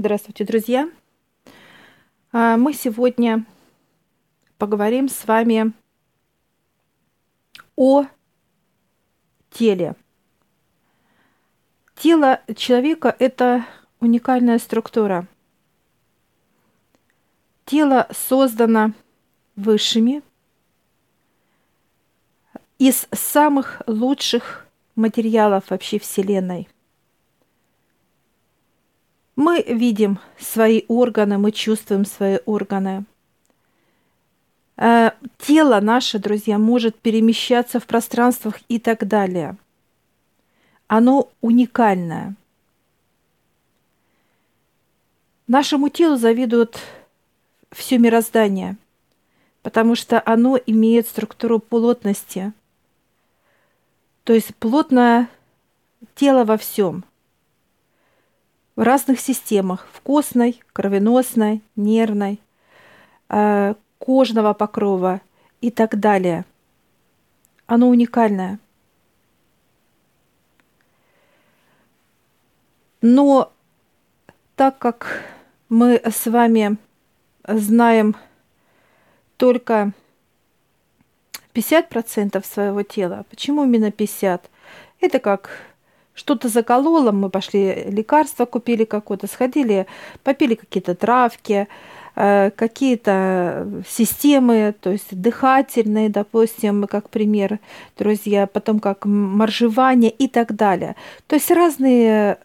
Здравствуйте, друзья! А, мы сегодня поговорим с вами о теле. Тело человека – это уникальная структура. Тело создано высшими из самых лучших материалов вообще Вселенной – мы видим свои органы, мы чувствуем свои органы. Э, тело наше, друзья, может перемещаться в пространствах и так далее. Оно уникальное. Нашему телу завидуют все мироздание, потому что оно имеет структуру плотности. То есть плотное тело во всем – в разных системах, в костной, кровеносной, нервной, э, кожного покрова и так далее. Оно уникальное. Но так как мы с вами знаем только 50% своего тела, почему именно 50? Это как что-то закололо, мы пошли лекарства купили какое-то, сходили, попили какие-то травки, э, какие-то системы, то есть дыхательные, допустим, как пример, друзья, потом как моржевание и так далее. То есть разные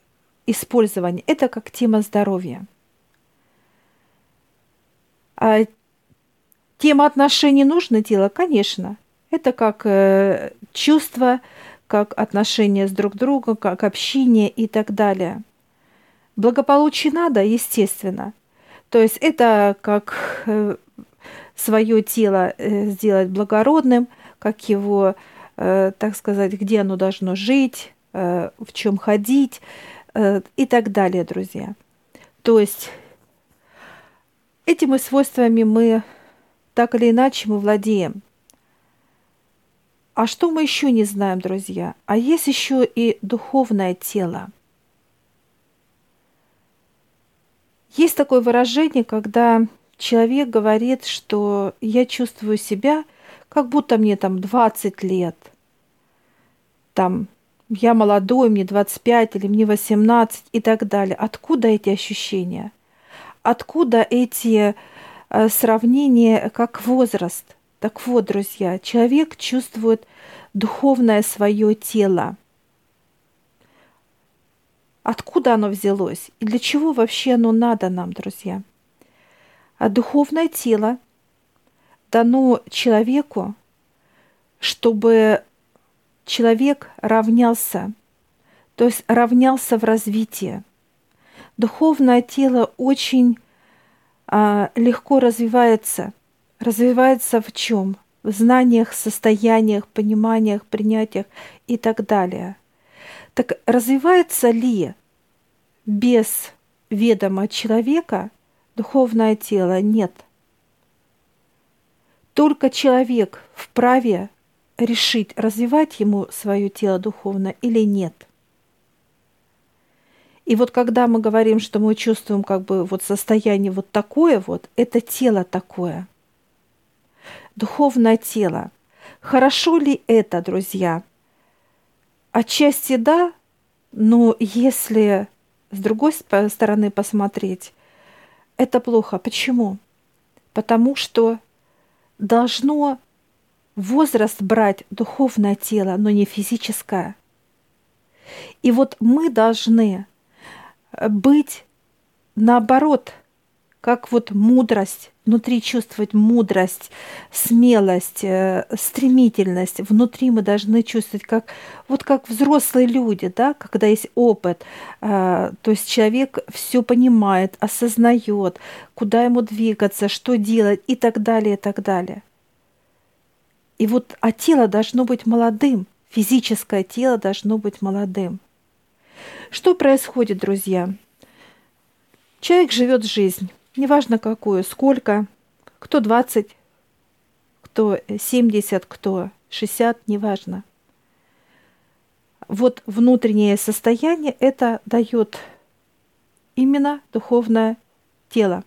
использования. Это как тема здоровья. А тема отношений нужно дело, конечно. Это как э, чувство, как отношения с друг другом, как общение и так далее. Благополучие надо, естественно. То есть это как э, свое тело э, сделать благородным, как его, э, так сказать, где оно должно жить, в чем ходить и так далее, друзья. То есть этими свойствами мы так или иначе мы владеем – а что мы еще не знаем, друзья? А есть еще и духовное тело. Есть такое выражение, когда человек говорит, что я чувствую себя, как будто мне там 20 лет. Там я молодой, мне 25 или мне 18 и так далее. Откуда эти ощущения? Откуда эти э, сравнения как возраст – так вот, друзья, человек чувствует духовное свое тело. Откуда оно взялось и для чего вообще оно надо нам, друзья? А духовное тело дано человеку, чтобы человек равнялся, то есть равнялся в развитии. Духовное тело очень а, легко развивается – развивается в чем? В знаниях, состояниях, пониманиях, принятиях и так далее. Так развивается ли без ведома человека духовное тело? Нет. Только человек вправе решить, развивать ему свое тело духовно или нет. И вот когда мы говорим, что мы чувствуем как бы вот состояние вот такое вот, это тело такое – духовное тело. Хорошо ли это, друзья? Отчасти да, но если с другой стороны посмотреть, это плохо. Почему? Потому что должно возраст брать духовное тело, но не физическое. И вот мы должны быть наоборот – как вот мудрость, внутри чувствовать мудрость, смелость, э, стремительность. Внутри мы должны чувствовать, как, вот как взрослые люди, да, когда есть опыт. Э, то есть человек все понимает, осознает, куда ему двигаться, что делать и так далее, и так далее. И вот, а тело должно быть молодым, физическое тело должно быть молодым. Что происходит, друзья? Человек живет жизнь неважно какую, сколько, кто 20, кто 70, кто 60, неважно. Вот внутреннее состояние это дает именно духовное тело.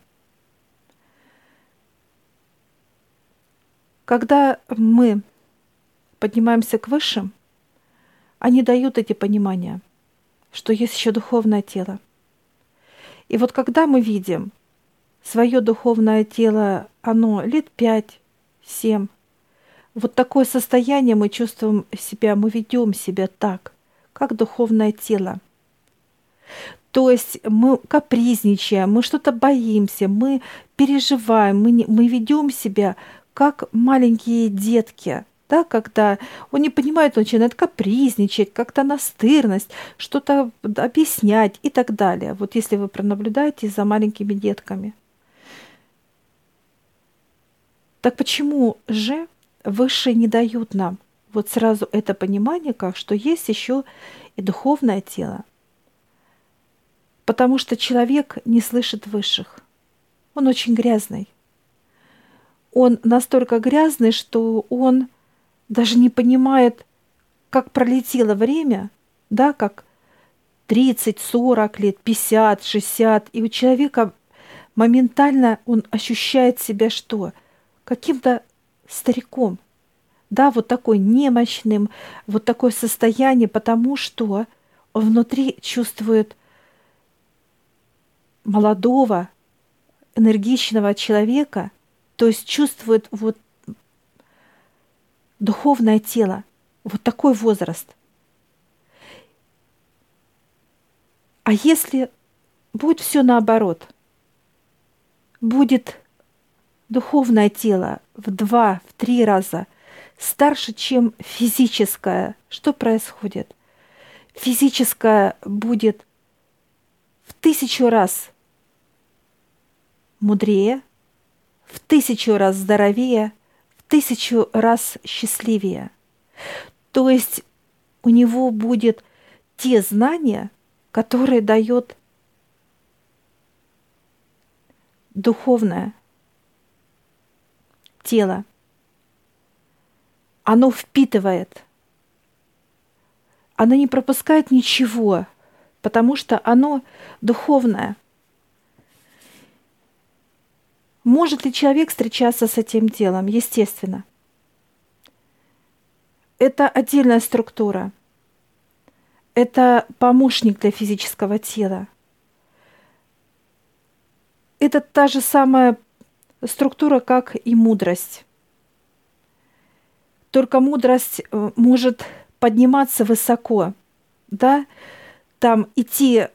Когда мы поднимаемся к высшим, они дают эти понимания, что есть еще духовное тело. И вот когда мы видим свое духовное тело, оно лет пять, семь, вот такое состояние мы чувствуем себя, мы ведем себя так, как духовное тело. То есть мы капризничаем, мы что-то боимся, мы переживаем, мы, не, мы ведем себя как маленькие детки, да, когда он не понимает, он начинает капризничать, как-то настырность, что-то объяснять и так далее. Вот если вы пронаблюдаете за маленькими детками. Так почему же высшие не дают нам вот сразу это понимание, как что есть еще и духовное тело? Потому что человек не слышит высших. Он очень грязный. Он настолько грязный, что он даже не понимает, как пролетело время, да, как 30, 40 лет, 50, 60, и у человека моментально он ощущает себя что? Каким-то стариком, да, вот такой немощным, вот такое состояние, потому что он внутри чувствует молодого, энергичного человека, то есть чувствует вот духовное тело, вот такой возраст. А если будет все наоборот, будет духовное тело в два, в три раза старше, чем физическое, что происходит? Физическое будет в тысячу раз мудрее, в тысячу раз здоровее – тысячу раз счастливее. То есть у него будет те знания, которые дает духовное тело. Оно впитывает. Оно не пропускает ничего, потому что оно духовное – Может ли человек встречаться с этим делом? Естественно. Это отдельная структура. Это помощник для физического тела. Это та же самая структура, как и мудрость. Только мудрость э, может подниматься высоко, да, там идти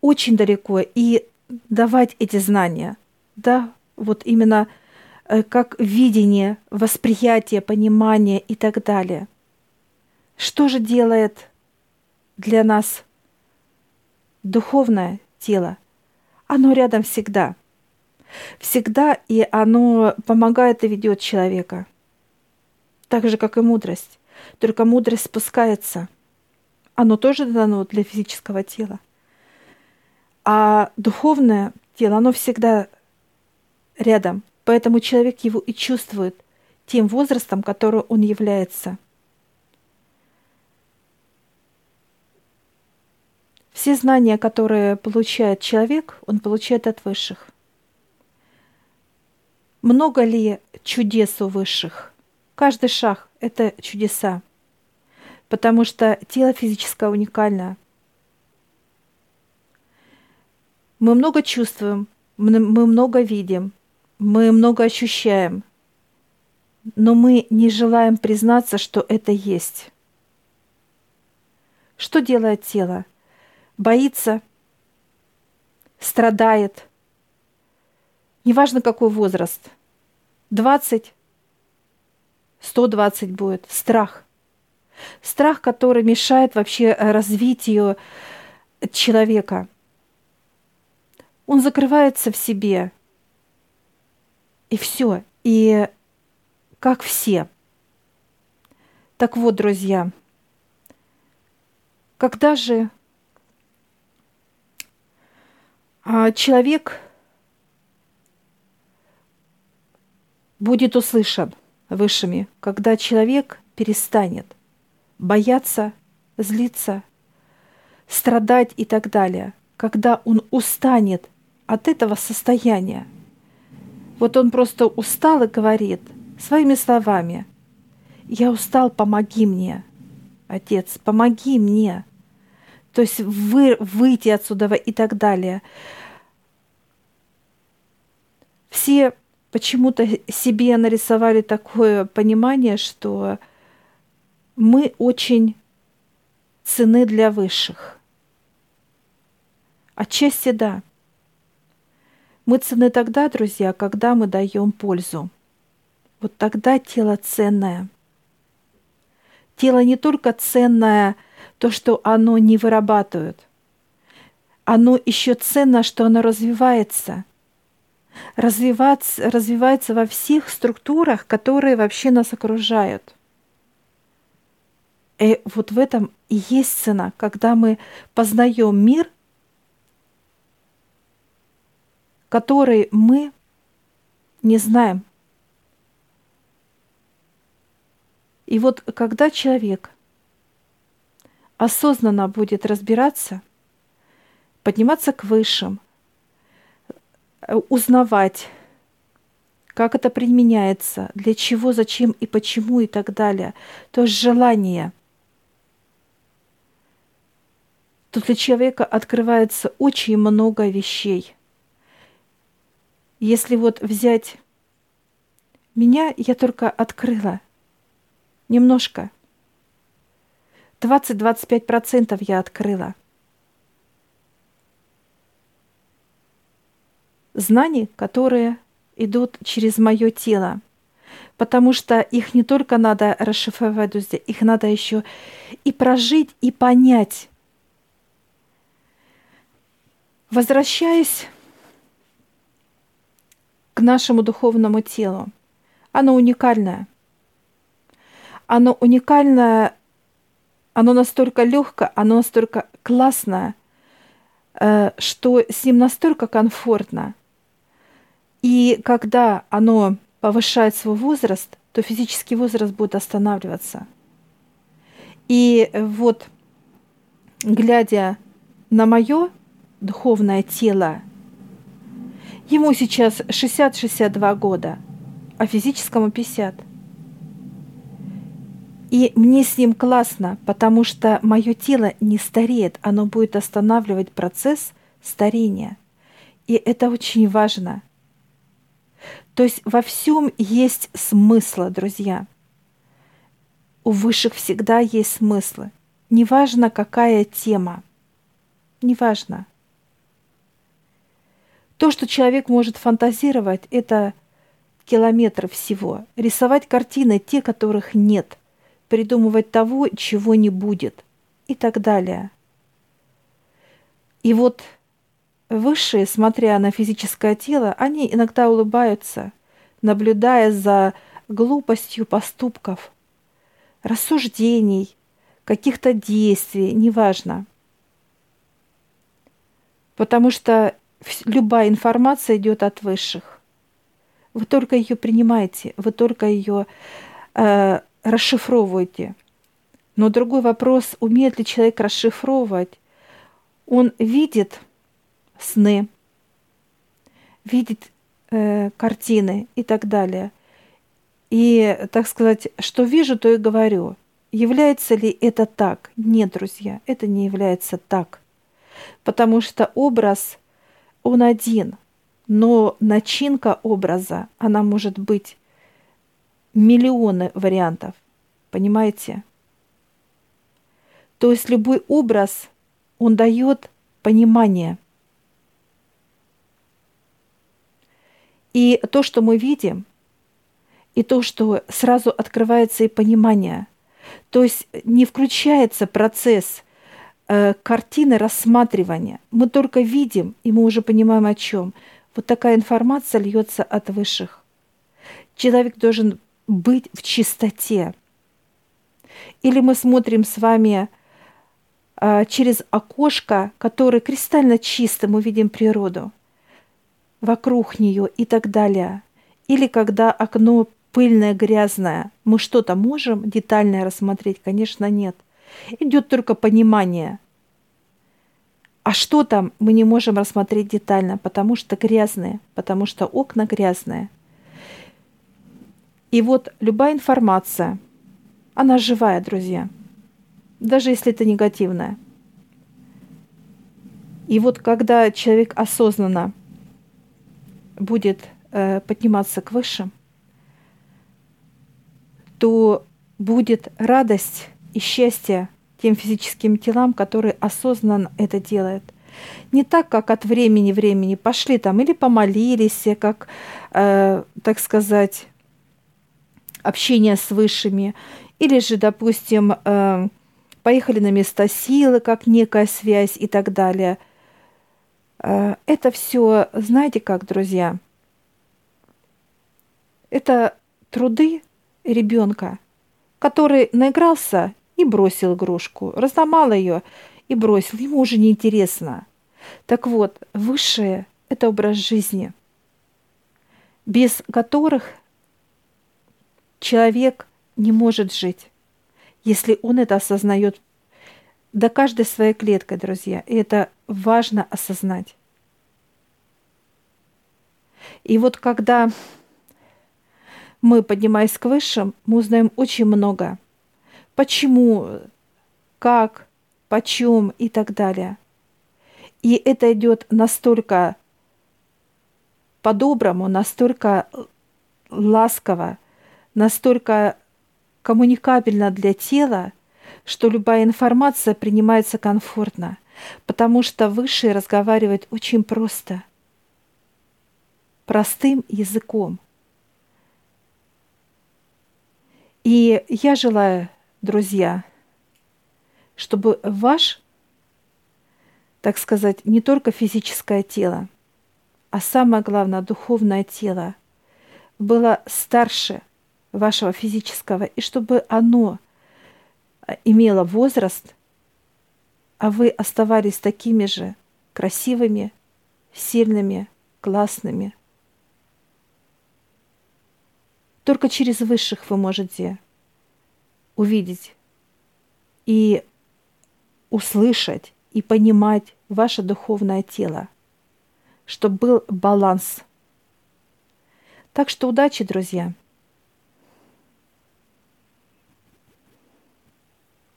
очень далеко и давать эти знания, да, вот именно э, как видение, восприятие, понимание и так далее. Что же делает для нас духовное тело? Оно рядом всегда. Всегда, и оно помогает и ведет человека. Так же, как и мудрость. Только мудрость спускается. Оно тоже дано для физического тела. А духовное тело, оно всегда рядом, поэтому человек его и чувствует тем возрастом, который он является. Все знания, которые получает человек, он получает от высших. Много ли чудес у высших? Каждый шаг – это чудеса, потому что тело физическое уникально. Мы много чувствуем, мы много видим, мы много ощущаем, но мы не желаем признаться, что это есть. Что делает тело? Боится, страдает. Неважно, какой возраст. 20, 120 будет. Страх. Страх, который мешает вообще развитию человека. Он закрывается в себе – и все. И как все. Так вот, друзья, когда же а, человек будет услышан высшими, когда человек перестанет бояться, злиться, страдать и так далее. когда он устанет от этого состояния. Вот он просто устал и говорит своими словами, «Я устал, помоги мне, Отец, помоги мне». То есть вы, выйти отсюда и так далее. Все почему-то себе нарисовали такое понимание, что мы очень цены для высших. Отчасти да. Мы цены тогда, друзья, когда мы даем пользу. Вот тогда тело ценное. Тело не только ценное то, что оно не вырабатывает. Оно еще ценно, что оно развивается. Развиваться, развивается во всех структурах, которые вообще нас окружают. И вот в этом и есть цена, когда мы познаем мир, который мы не знаем. И вот когда человек осознанно будет разбираться, подниматься к высшим, узнавать, как это применяется, для чего, зачем и почему и так далее, то есть желание – то для человека открывается очень много вещей. Если вот взять меня, я только открыла немножко. 20-25% я открыла. Знаний, которые идут через мое тело. Потому что их не только надо расшифровать, друзья, их надо еще и прожить, и понять. Возвращаясь к нашему духовному телу, оно уникальное. Оно уникальное, оно настолько легкое, оно настолько классное, э, что с ним настолько комфортно. И когда оно повышает свой возраст, то физический возраст будет останавливаться. И вот, глядя на мое духовное тело. Ему сейчас 60-62 года, а физическому 50. И мне с ним классно, потому что мое тело не стареет, оно будет останавливать процесс старения. И это очень важно. То есть во всем есть смысл, друзья. У высших всегда есть смыслы. Неважно, какая тема. Неважно. То, что человек может фантазировать, это километры всего. Рисовать картины, те, которых нет. Придумывать того, чего не будет. И так далее. И вот высшие, смотря на физическое тело, они иногда улыбаются, наблюдая за глупостью поступков, рассуждений, каких-то действий, неважно. Потому что любая информация идет от высших. Вы только ее принимаете, вы только ее э, расшифровываете. Но другой вопрос, умеет ли человек расшифровывать? Он видит сны, видит э, картины и так далее. И, так сказать, что вижу, то и говорю. Является ли это так? Нет, друзья, это не является так. Потому что образ он один, но начинка образа, она может быть миллионы вариантов. Понимаете? То есть любой образ, он дает понимание. И то, что мы видим, и то, что сразу открывается и понимание. То есть не включается процесс э, картины рассматривания. Мы только видим, и мы уже понимаем о чем. Вот такая информация льется от высших. Человек должен быть в чистоте. Или мы смотрим с вами э, через окошко, которое кристально чисто, мы видим природу вокруг нее и так далее. Или когда окно пыльное, грязное, мы что-то можем детально рассмотреть? Конечно, нет идет только понимание. А что там, мы не можем рассмотреть детально, потому что грязные, потому что окна грязные. И вот любая информация, она живая, друзья, даже если это негативная. И вот когда человек осознанно будет э, подниматься к высшим, то будет радость и счастье тем физическим телам, которые осознанно это делают. Не так, как от времени времени пошли там или помолились, как, э, так сказать, общение с высшими, или же, допустим, э, поехали на место силы, как некая связь и так далее. Э, это все, знаете как, друзья, это труды ребенка, который наигрался и бросил игрушку, разломал ее и бросил. Ему уже неинтересно. Так вот, высшее – это образ жизни, без которых человек не может жить, если он это осознает до каждой своей клеткой, друзья. И это важно осознать. И вот когда мы, поднимаясь к высшим, мы узнаем очень много – почему, как, почем и так далее. И это идет настолько по-доброму, настолько ласково, настолько коммуникабельно для тела, что любая информация принимается комфортно, потому что Высший разговаривает очень просто, простым языком. И я желаю друзья, чтобы ваш, так сказать, не только физическое тело, а самое главное, духовное тело было старше вашего физического, и чтобы оно имело возраст, а вы оставались такими же красивыми, сильными, классными. Только через высших вы можете увидеть и услышать и понимать ваше духовное тело, чтобы был баланс. Так что удачи, друзья!